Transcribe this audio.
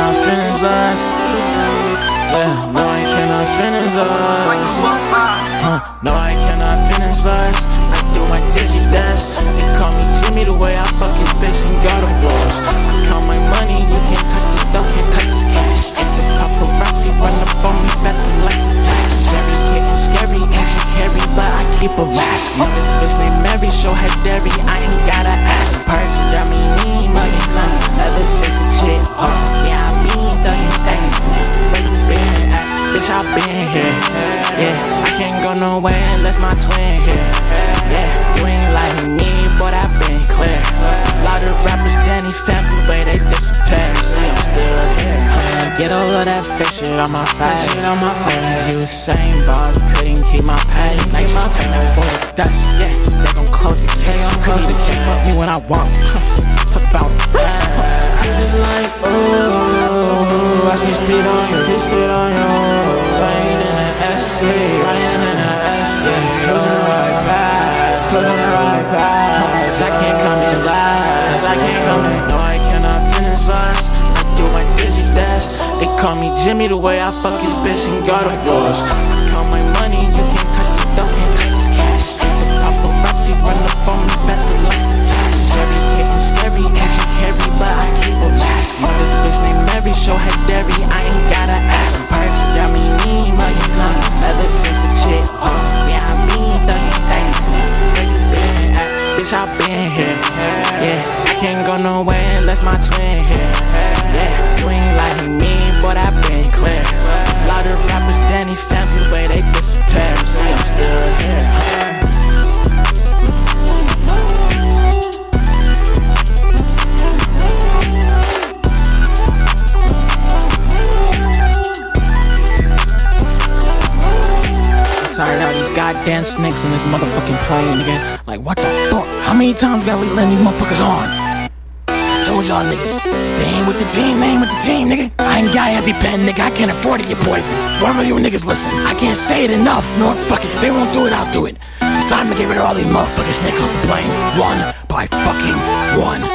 cannot finish us. Yeah, no, I cannot finish us. Huh, no, I cannot finish us. I do my digi dance. They call me Jimmy the way I fuck his bitch and got a blows. I count my money, you can't touch this dough, can't touch this cash. It's a The paparazzi run up on me, bet the lights are flash. Jerry getting scary, action carry, but I keep a mask. Mother this bitch named Mary, show her dairy, I ain't gotta ask. Perks got me mean, money, money, ever here. Yeah, I can't go nowhere unless my twin here. Yeah, you ain't like me, but I been clear. lot of rappers, Danny family, way they disappear. See, I'm still here. Get all of that fake shit on my face. Shit on my face. You same bars, couldn't keep my pay. Like my turn for the dust. Yeah, they gon' close the case. Couldn't even keep up me when I walk. Talk about. Cruising like ooh, watch me speed in the S riding in the right past, cruising right past. I can't come in last, I can't come in. No, I cannot finish last. I do my dizzy dash. They call me Jimmy the way I fuck his bitch and got a yours. Count my money, you can't touch the dough, can't touch this cash. Paparazzi run up on me, bet the lights flash. Jerry getting scary, cash carry, but I keep a mask. This bitch named Mary, show her dairy, I been here. Yeah, I can't go nowhere unless my twin here. Yeah, you ain't Sorry now these goddamn snakes in this motherfucking plane, nigga. Like what the fuck? How many times gotta we let these motherfuckers on? I told y'all niggas, they ain't with the team, they ain't with the team, nigga. I ain't got EpiPen, nigga. I can't afford to get poisoned. One of you niggas listen. I can't say it enough. No, fuck it. They won't do it, I'll do it. It's time to get rid of all these motherfucking snakes off the plane. One by fucking one.